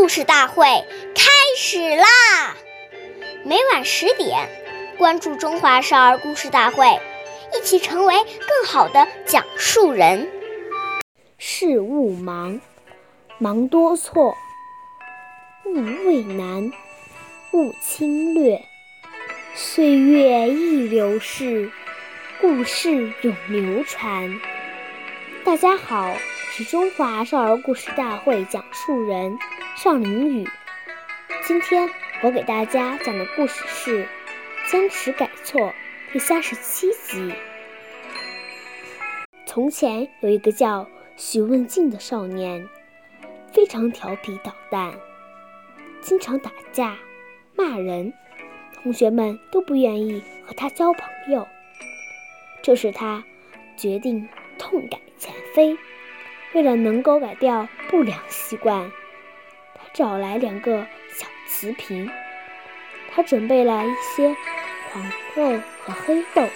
故事大会开始啦！每晚十点，关注《中华少儿故事大会》，一起成为更好的讲述人。事勿忙，忙多错；勿畏难，勿轻略。岁月易流逝，故事永流传。大家好。我是中华少儿故事大会讲述人尚凌宇。今天我给大家讲的故事是《坚持改错》第三十七集。从前有一个叫许文静的少年，非常调皮捣蛋，经常打架、骂人，同学们都不愿意和他交朋友。这时他决定痛改前非。为了能够改掉不良习惯，找来两个小瓷瓶。他准备了一些黄豆和黑豆，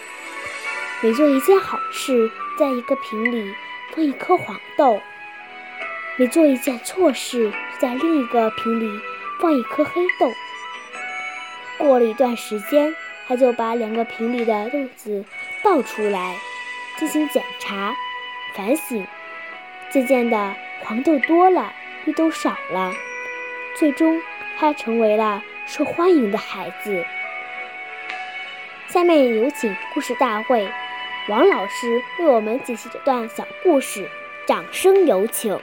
每做一件好事，在一个瓶里放一颗黄豆；每做一件错事，在另一个瓶里放一颗黑豆。过了一段时间，他就把两个瓶里的豆子倒出来，进行检查、反省。渐渐的，黄豆多了，绿豆少了，最终他成为了受欢迎的孩子。下面有请故事大会王老师为我们解析这段小故事，掌声有请。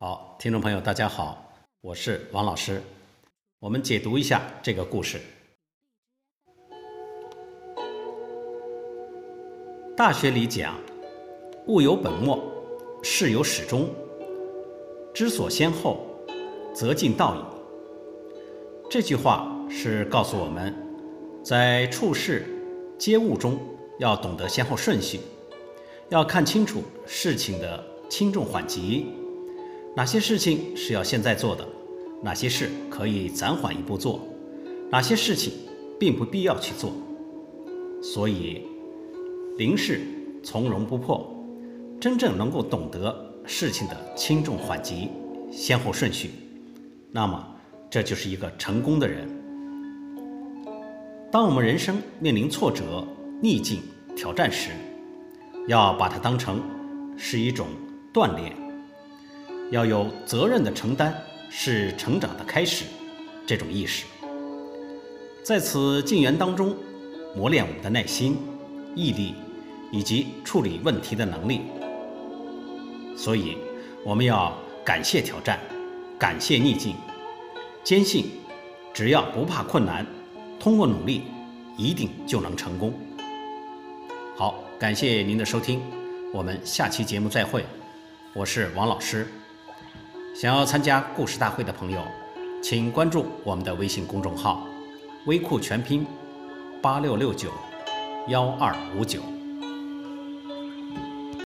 好，听众朋友，大家好，我是王老师，我们解读一下这个故事。大学里讲。物有本末，事有始终。知所先后，则近道矣。这句话是告诉我们，在处事接物中要懂得先后顺序，要看清楚事情的轻重缓急，哪些事情是要现在做的，哪些事可以暂缓一步做，哪些事情并不必要去做。所以，临事从容不迫。真正能够懂得事情的轻重缓急、先后顺序，那么这就是一个成功的人。当我们人生面临挫折、逆境、挑战时，要把它当成是一种锻炼，要有责任的承担是成长的开始这种意识，在此进园当中磨练我们的耐心、毅力以及处理问题的能力。所以，我们要感谢挑战，感谢逆境，坚信只要不怕困难，通过努力，一定就能成功。好，感谢您的收听，我们下期节目再会。我是王老师。想要参加故事大会的朋友，请关注我们的微信公众号“微库全拼八六六九幺二五九”。